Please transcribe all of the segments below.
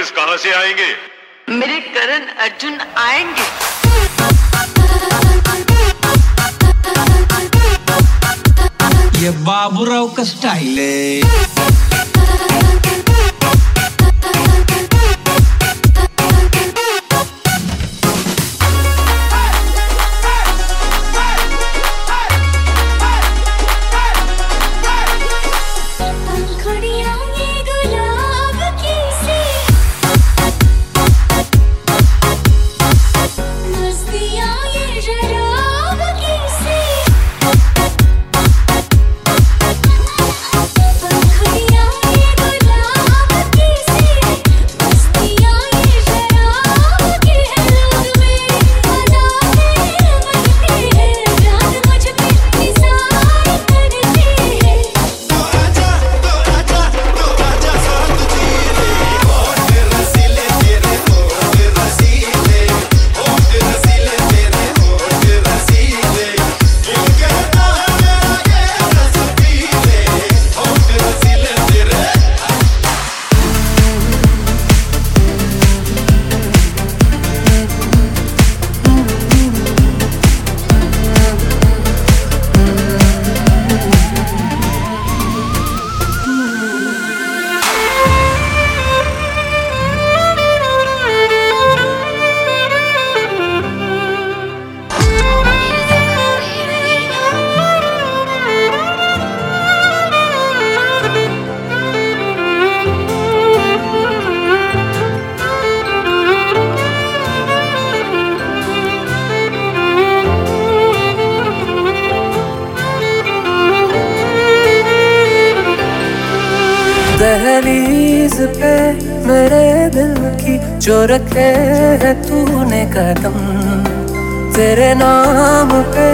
वापस कहाँ से आएँगे? मेरे करण अर्जुन आएँगे। ये बाबूराव का स्टाइल है। जो रखे है तूने कदम। तेरे नाम पे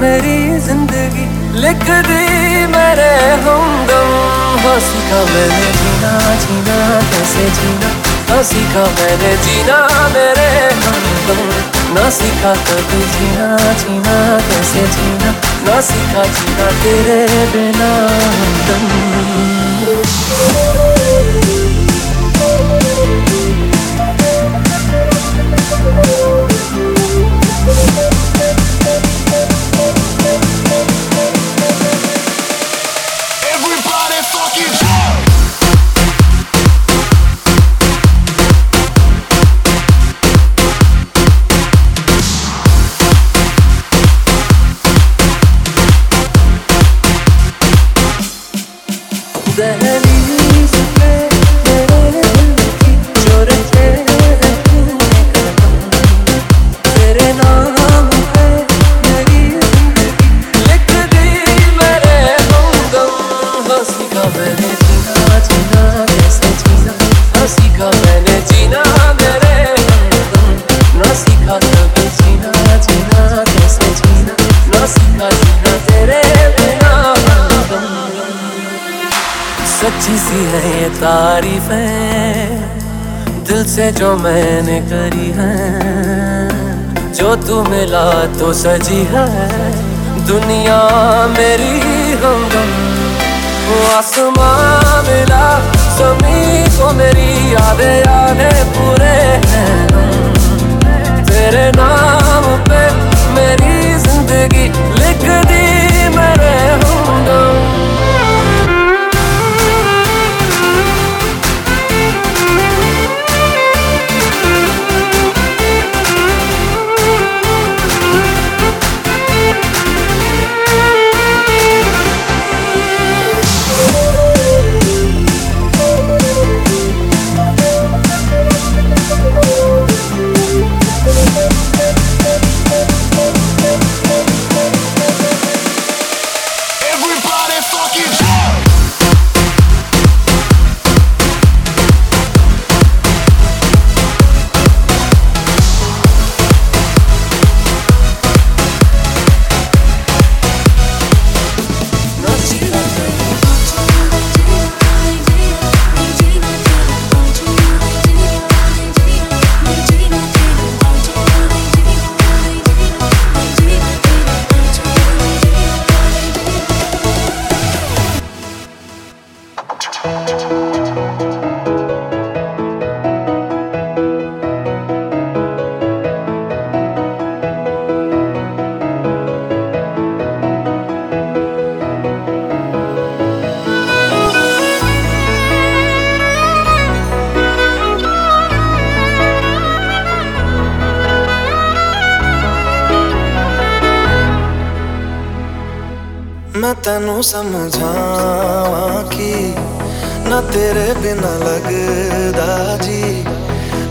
मेरी ज़िंदगी लिख दी मेरे हमदम। हो सीखा मैंने जीना जीना, कैसे जीना? ना सीखा मैंने जीना मेरे हमदम। ना सीखा कभी जीना जीना, कैसे जीना? ना सीखा जीना तेरे बिना हमदम। सच्ची सी है, ये तारीफें दिल से जो मैंने करी है, जो तू मिला तो सजी है। दुनिया मेरी हमदम आसमां मिला। समी को मेरी यादें यादें पूरे हैं। तेरे नाम पे मेरी ज़िंदगी लिख दी मेरे हमदम तेन समझावा की ना तेरे बिना लगदा जी।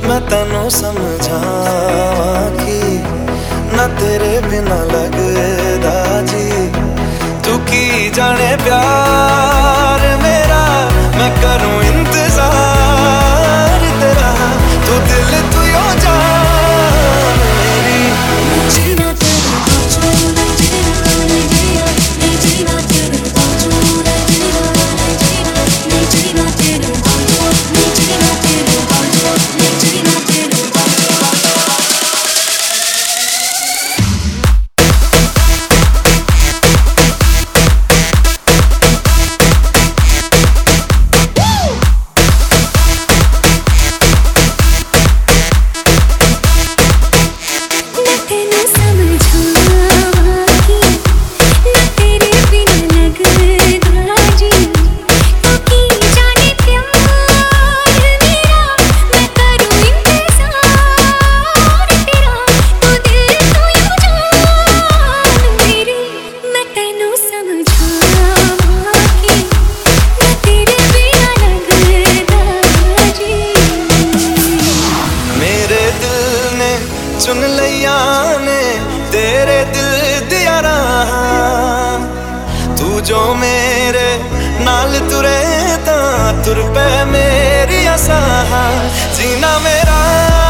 मैं तेन समझावा की ना तेरे बिना लगदा जी। तू की जाने प्यार मेरा, मैं करूँ जो मेरे नाल तुरे तुर पे मेरी असा जीना मेरा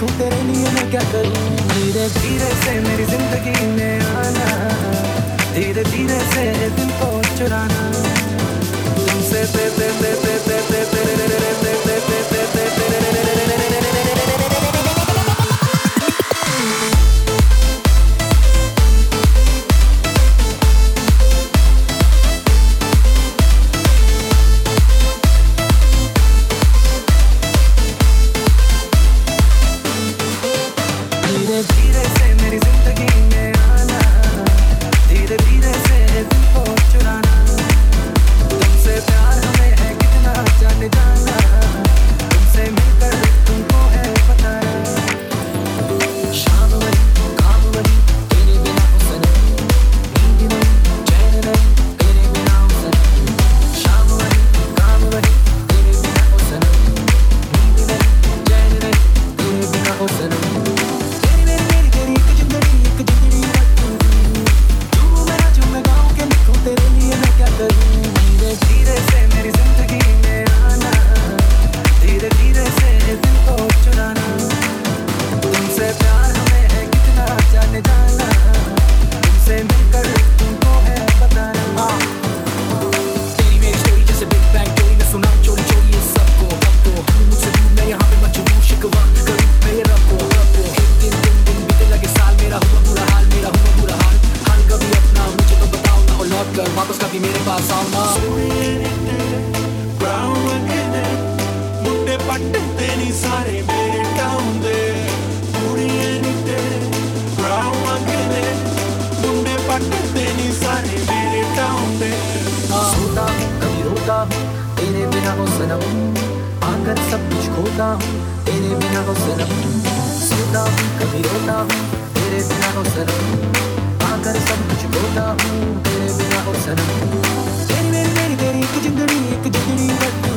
के तेरे लिए मैं क्या करूँ धीरे धीरे से मेरी ज़िंदगी में आना धीरे धीरे से दिल को चुराना तुमसे पे पे पे पे पे पे पे पे पे पे पे पे पे पे ਪੱਟੇ ਤੇ ਨਹੀਂ ਸਾਰੇ ਮੇਰੇ ਟਾਊਨ ਦੇ ਕੁੜੀਆਂ ਨੀ ਤੇਰੇ ਬਰਾਉ ਮੰਗਦੇ ਮੁੰਡੇ ਪੱਟੇ ਤੇ ਨਹੀਂ ਸਾਰੇ ਮੇਰੇ ਟਾਊਨ ਦੇ सोता हूँ कभी रोता हूँ तेरे बिना हो सनम आकर सब कुछ खोता हूँ तेरे बिना हो सनम सोता हूँ कभी रोता हूँ तेरे बिना हो सनम आकर सब कुछ खोता हूँ तेरे बिना हो सनम तेरी मेरी मेरी तेरी एक जिंदड़ी एक जिंदड़ी वट्टू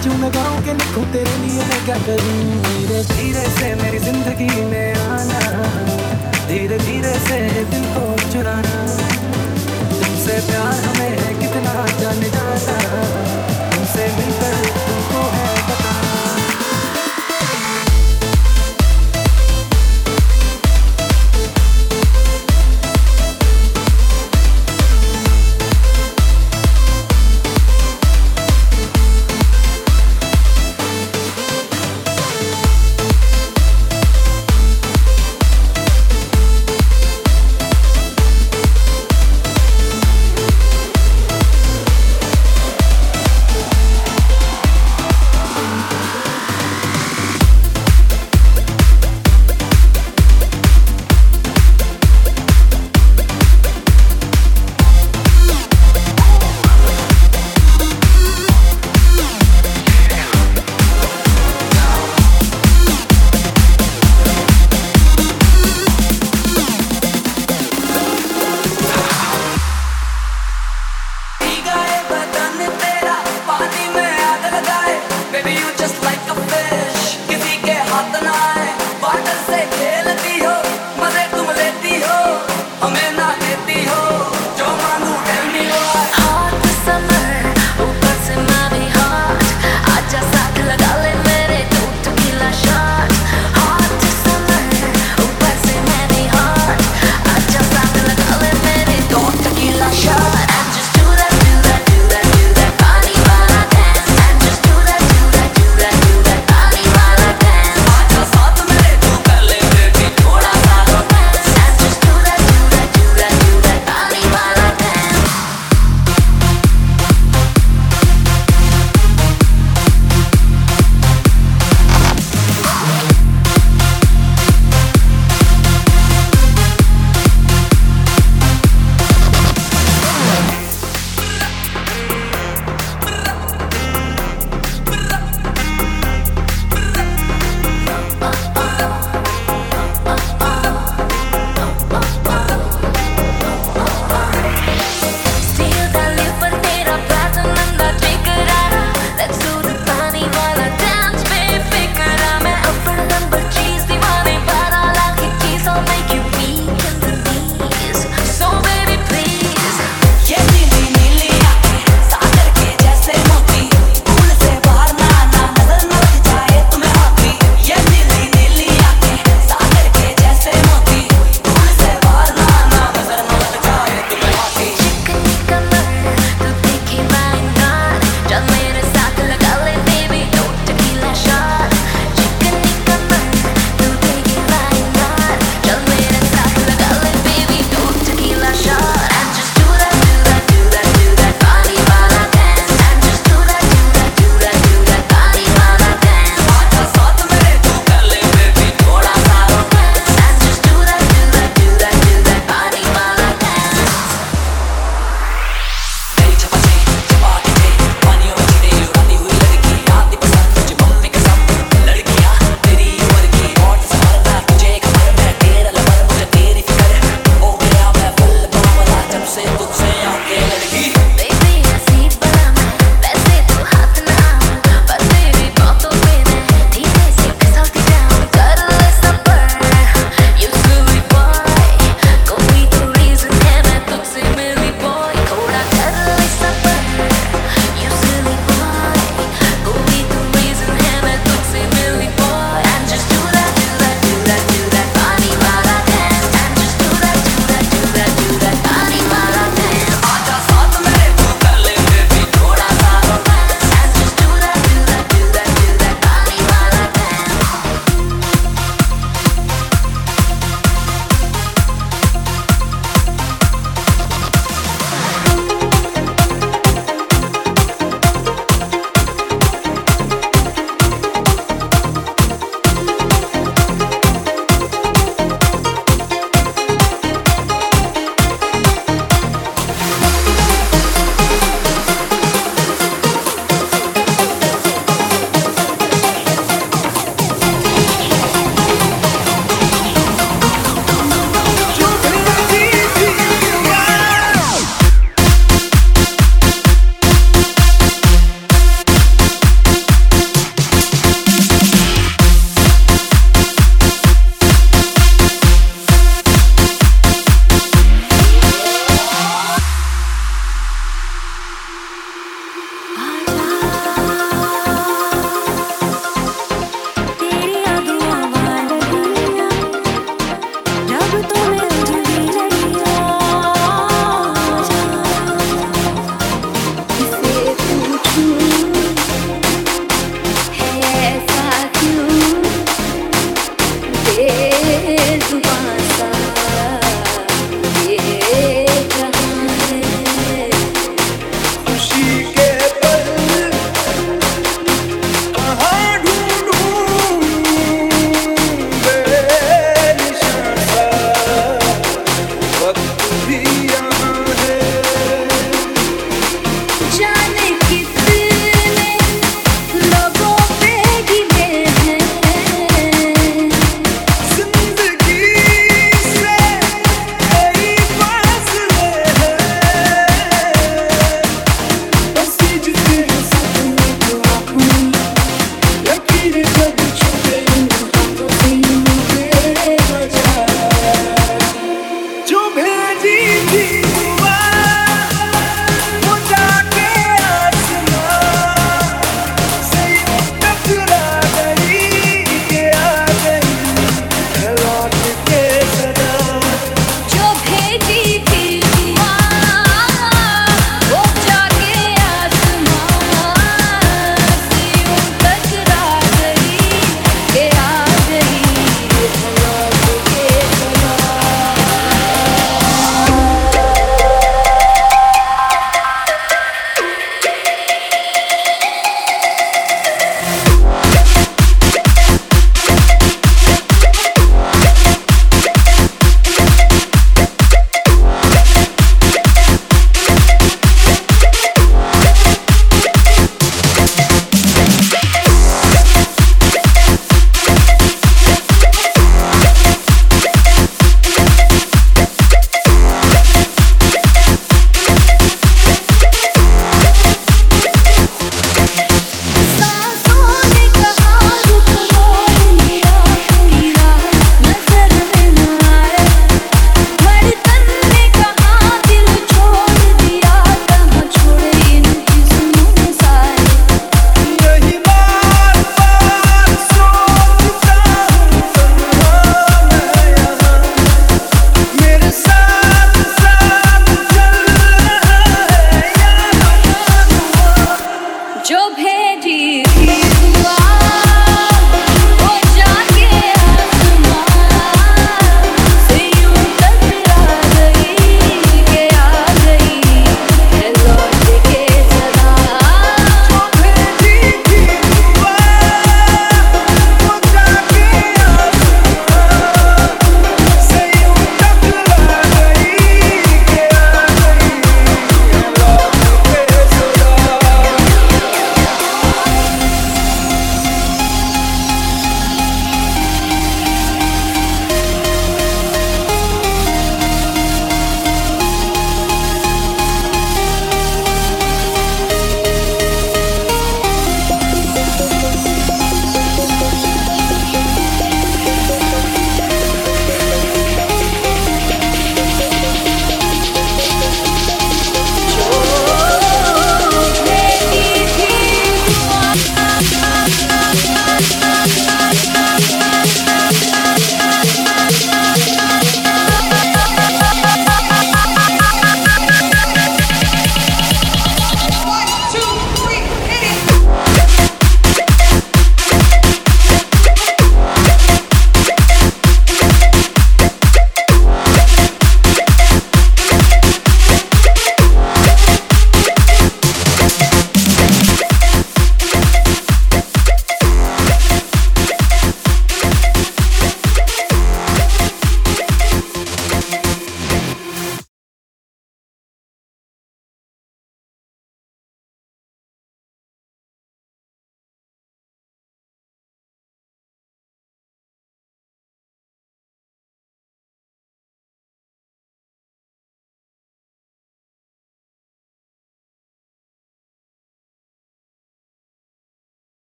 बाजू मैं गाँव के लिखूं तेरे लिए मैं क्या करूँ? धीरे धीरे से मेरी ज़िंदगी में आना, धीरे धीरे से दिल को चुराना। तुमसे प्यार हमें कितना जाने जाना, तुमसे मिलकर तुम just like a fish.